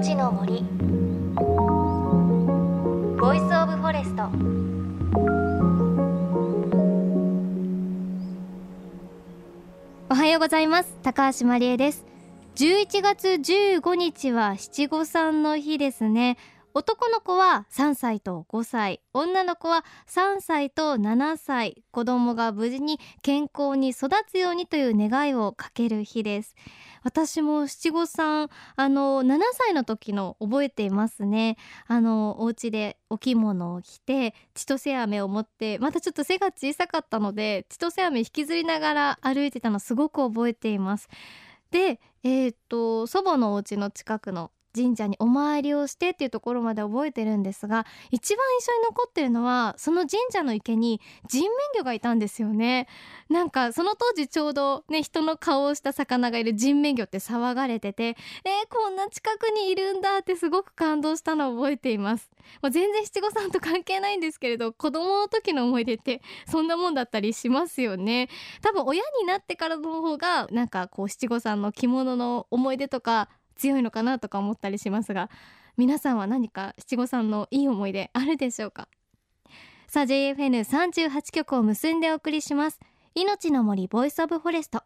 ちの森。 Voice of Forest。おはようございます。高橋真理恵です。11月15日は七五三の日ですね。男の子は3歳と5歳女の子は3歳と7歳子供が無事に健康に育つようにという願いをかける日です。私も七五三あの7歳の時の覚えていますね。あのお家でお着物を着て千歳飴を持ってまたちょっと背が小さかったので千歳飴引きずりながら歩いてたのすごく覚えています。でえー、っと祖母のお家の近くの神社にお参りをしてっていうところまで覚えてるんですが一番印象に残ってるのはその神社の池に人面魚がいたんですよね。なんかその当時ちょうどね人の顔をした魚がいる人面魚って騒がれててえー、こんな近くにいるんだってすごく感動したのを覚えています。もう全然七五三と関係ないんですけれど子供の時の思い出ってそんなもんだったりしますよね。多分親になってからの方がなんかこう七五三の着物の思い出とか強いのかなとか思ったりしますが皆さんは何か七五三のいい思い出あるでしょうか？さあ JFN38 曲を結んでお送りします。命の森 Voice of Forest。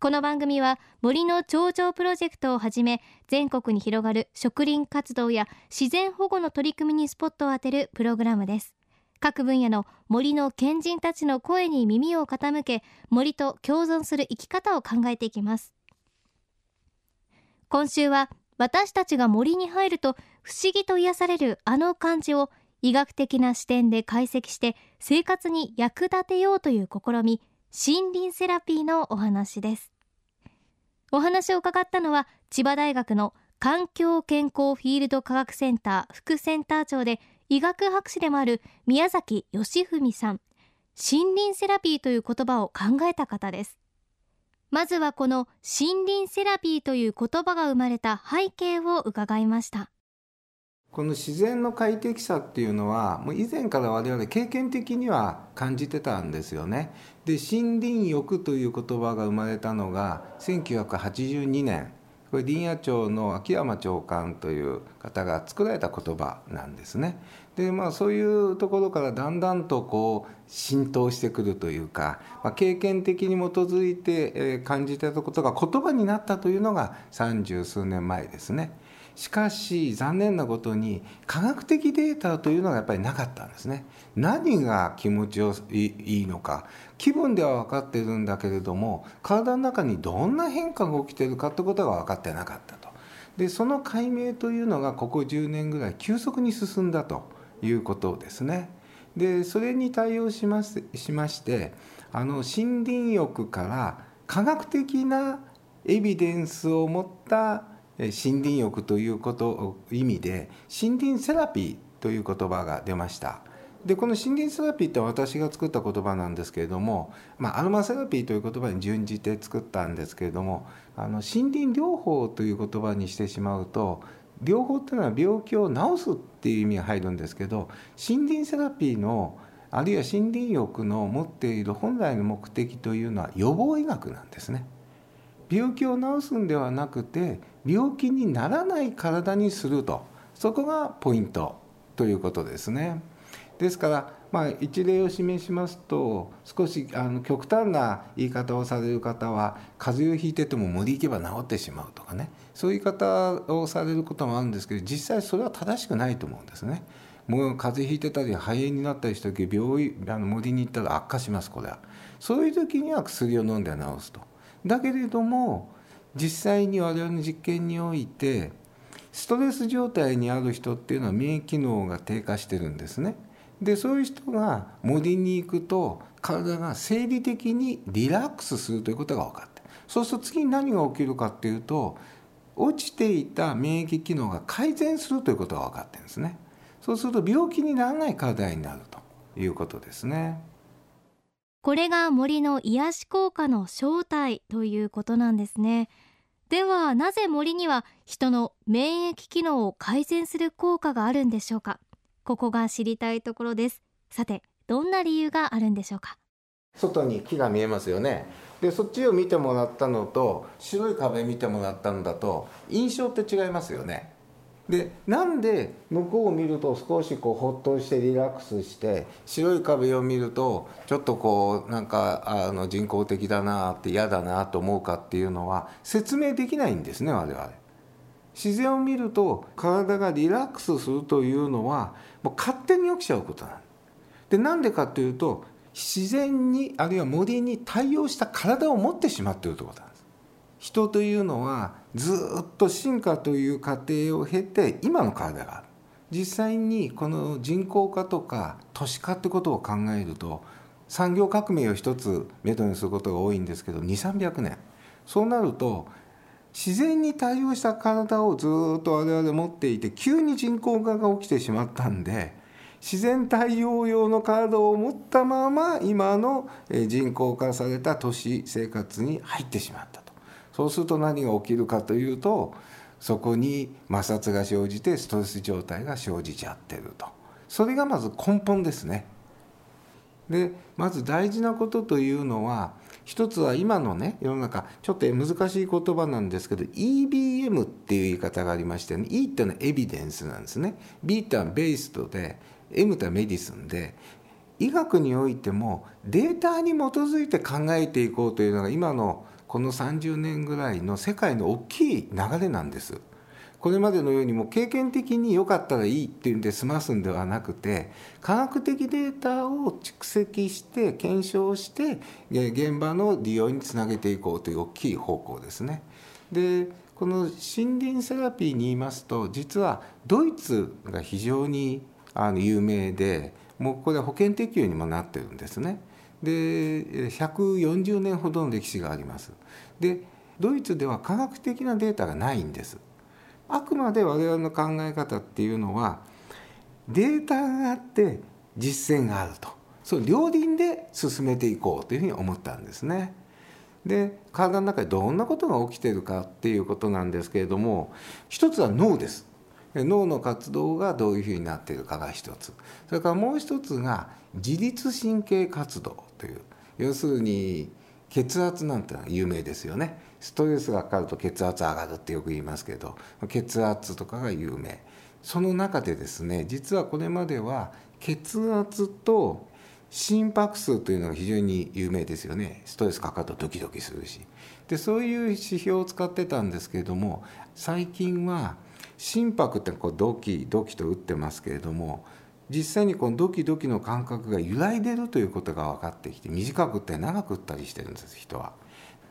この番組は森の頂上プロジェクトをはじめ全国に広がる植林活動や自然保護の取り組みにスポットを当てるプログラムです。各分野の森の賢人たちの声に耳を傾け森と共存する生き方を考えていきます。今週は私たちが森に入ると不思議と癒されるあの感じを医学的な視点で解析して生活に役立てようという試み森林セラピーのお話です。お話を伺ったのは千葉大学の環境健康フィールド科学センター副センター長で医学博士でもある宮崎義文さん。森林セラピーという言葉を考えた方です。まずはこの森林セラピーという言葉が生まれた背景を伺いました。この自然の快適さっていうのはもう以前から我々経験的には感じてたんですよね。で森林浴という言葉が生まれたのが1982年。これ林野庁の秋山長官という方が作られた言葉なんですね。でまあそういうところからだんだんとこう浸透してくるというか、まあ、経験的に基づいて感じてたことが言葉になったというのが三十数年前ですね。しかし残念なことに科学的データというのがやっぱりなかったんですね。何が気持ちよいいのか。気分では分かってるんだけれども体の中にどんな変化が起きてるかってことが分かってなかったと。でその解明というのがここ10年ぐらい急速に進んだということですね。でそれに対応しましましてあの森林浴から科学的なエビデンスを持った森林浴ということ意味で森林セラピーという言葉が出ましたでこの森林セラピーって私が作った言葉なんですけれども、まあ、アロマセラピーという言葉に準じて作ったんですけれどもあの森林療法という言葉にしてしまうと療法っていうのは病気を治すっていう意味が入るんですけど森林セラピーのあるいは森林浴の持っている本来の目的というのは予防医学なんですね。病気を治すんではなくて病気にならない体にするとそこがポイントということですね。ですからまあ、一例を示しますと少しあの極端な言い方をされる方は風邪をひいてても森行けば治ってしまうとかねそういう言い方をされることもあるんですけど実際それは正しくないと思うんですね。もう風邪ひいてたり肺炎になったりした時病院あの森に行ったら悪化しますこれは。そういう時には薬を飲んで治すと。だけれども実際に我々の実験においてストレス状態にある人っていうのは免疫機能が低下してるんですね。でそういう人が森に行くと体が生理的にリラックスするということが分かってそうすると次に何が起きるかっていうと落ちていた免疫機能が改善するということが分かってるんですね。そうすると病気にならない体になるということですね。これが森の癒し効果の正体ということなんですね。ではなぜ森には人の免疫機能を改善する効果があるんでしょうか？ここが知りたいところです。さてどんな理由があるんでしょうか？外に木が見えますよね。でそっちを見てもらったのと白い壁見てもらったのだと印象って違いますよね。でなんで向こうを見ると少しこうほっとしてリラックスして白い壁を見るとちょっとこうなんかあの人工的だなって嫌だなと思うかっていうのは説明できないんですね我々。自然を見ると体がリラックスするというのはもう勝手に起きちゃうことなんでなんでかというと自然にあるいは森に対応した体を持ってしまっているということなんです人というのはずっと進化という過程を経て今の体がある。実際にこの人口化とか都市化ってことを考えると産業革命を一つ目処にすることが多いんですけど2300年。そうなると自然に対応した体をずっと我々持っていて急に人口化が起きてしまったんで自然対応用の体を持ったまま今の人口化された都市生活に入ってしまったと。そうすると何が起きるかというとそこに摩擦が生じてストレス状態が生じちゃってると。それがまず根本ですね。でまず大事なことというのは一つは今のね世の中ちょっと難しい言葉なんですけど EBM っていう言い方がありましてね E ってのはエビデンスなんですね。B ってのはベーストで M ってはメディスンで医学においてもデータに基づいて考えていこうというのが今のこの30年ぐらいの世界の大きい流れなんです。これまでのようにも経験的に良かったらいいっていうんで済ますんではなくて科学的データを蓄積して検証して現場の利用につなげていこうという大きい方向ですね。でこの森林セラピーに言いますと実はドイツが非常にあの有名でもうこれは保険適用にもなってるんですね。で140年ほどの歴史があります。でドイツでは科学的なデータがないんです。あくまで我々の考え方っていうのはデータがあって実践があるとそう両輪で進めていこうというふうに思ったんですね。で体の中でどんなことが起きてるかっていうことなんですけれども一つは脳です。脳の活動がどういうふうになっているかが一つ。それからもう一つが自律神経活動という要するに血圧なんてのは有名ですよね。ストレスがかかると血圧上がるってよく言いますけど血圧とかが有名。その中でですね実はこれまでは血圧と心拍数というのが非常に有名ですよねストレスかかるとドキドキするしでそういう指標を使ってたんですけれども最近は心拍ってこうドキドキと打ってますけれども実際にこのドキドキの感覚が揺らいでるということが分かってきて短く打ったり長く打ったりしてるんです人は。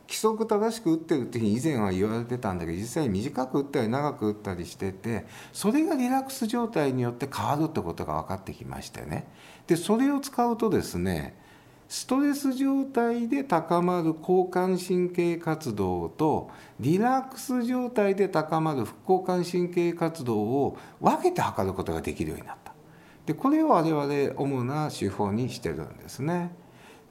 規則正しく打ってるっていうふうに以前は言われてたんだけど実際に短く打ったり長く打ったりしててそれがリラックス状態によって変わるってことが分かってきましてねでそれを使うとですねストレス状態で高まる交感神経活動とリラックス状態で高まる副交感神経活動を分けて測ることができるようになったでこれを我々主な手法にしてるんですね。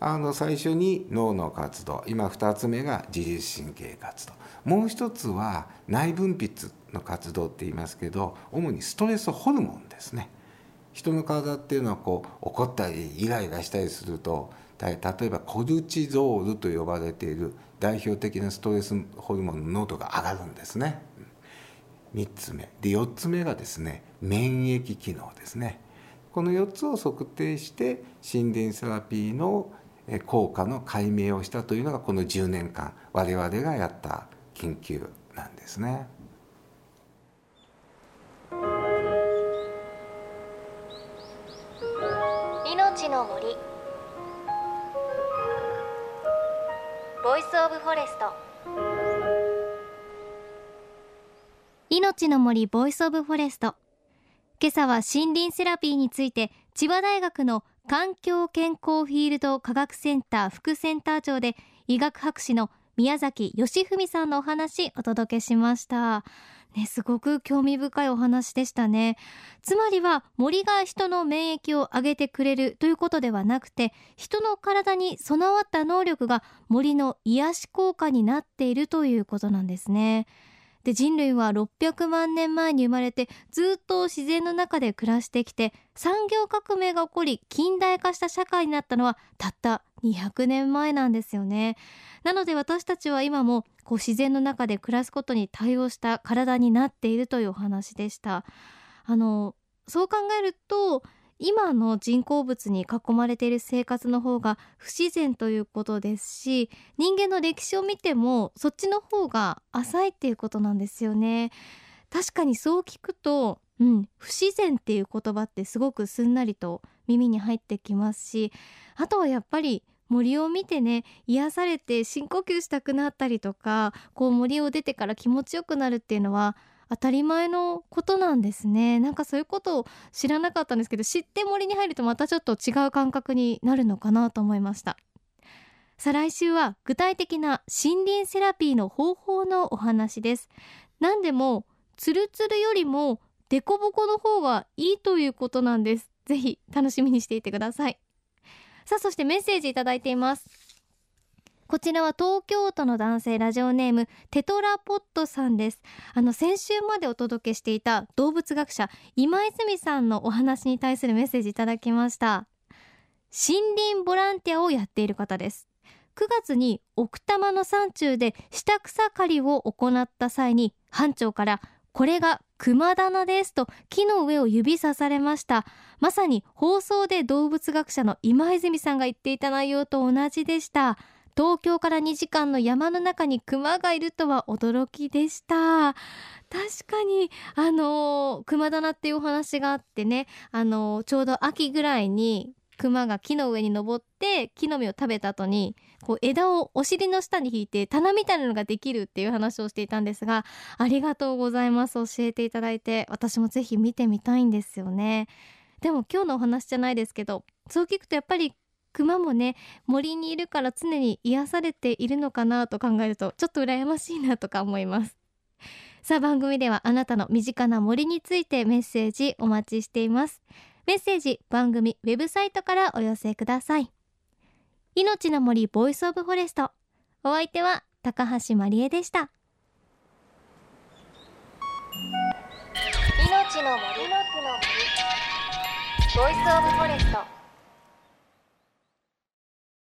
あの最初に脳の活動今2つ目が自律神経活動。もう一つは内分泌の活動って言いますけど主にストレスホルモンですね。人の体っていうのはこう怒ったりイライラしたりすると例えばコルチゾールと呼ばれている代表的なストレスホルモンの濃度が上がるんですね。3つ目。で4つ目がですね免疫機能ですね。この4つを測定して心電セラピーの効果の解明をしたというのがこの10年間我々がやった研究なんですね。命の森。 Voice of Forest。命の森 Voice of Forest。今朝は森林セラピーについて千葉大学の環境健康フィールド科学センター副センター長で医学博士の宮崎義文さんのお話お届けしました。ね、すごく興味深いお話でしたね。つまりは森が人の免疫を上げてくれるということではなくて人の体に備わった能力が森の癒し効果になっているということなんですね。で人類は600万年前に生まれてずっと自然の中で暮らしてきて産業革命が起こり近代化した社会になったのはたった200年前なんですよね。なので私たちは今もこう自然の中で暮らすことに対応した体になっているというお話でした。あのそう考えると今の人工物に囲まれている生活の方が不自然ということですし人間の歴史を見てもそっちの方が浅いっていうことなんですよね。確かにそう聞くとうん不自然っていう言葉ってすごくすんなりと耳に入ってきますしあとはやっぱり森を見てね癒されて深呼吸したくなったりとかこう森を出てから気持ちよくなるっていうのは当たり前のことなんですね。なんかそういうことを知らなかったんですけど知って森に入るとまたちょっと違う感覚になるのかなと思いました。再来週は具体的な森林セラピーの方法のお話です。何でもツルツルよりもデコボコの方がいいということなんです。ぜひ楽しみにしていてください。さあそしてメッセージいただいています。こちらは東京都の男性ラジオネームテトラポットさんです。あの先週までお届けしていた動物学者今泉さんのお話に対するメッセージいただきました。森林ボランティアをやっている方です。9月に奥多摩の山中で下草刈りを行った際に班長からこれが熊棚ですと木の上を指さされました。まさに放送で動物学者の今泉さんが言っていた内容と同じでした。東京から2時間の山の中に熊がいるとは驚きでした。確かにあの熊棚っていうお話があってねあのちょうど秋ぐらいに熊が木の上に登って木の実を食べた後にこう枝をお尻の下に引いて棚みたいなのができるっていう話をしていたんですがありがとうございます。教えていただいて私もぜひ見てみたいんですよね。でも今日のお話じゃないですけどそう聞くとやっぱり熊もね森にいるから常に癒されているのかなと考えるとちょっと羨ましいなとか思います。さあ番組ではあなたの身近な森についてメッセージお待ちしています。メッセージ番組ウェブサイトからお寄せください。命の森 Voice of Forest。お相手は高橋真理恵でした。命の森の森。ボイスオブフォレスト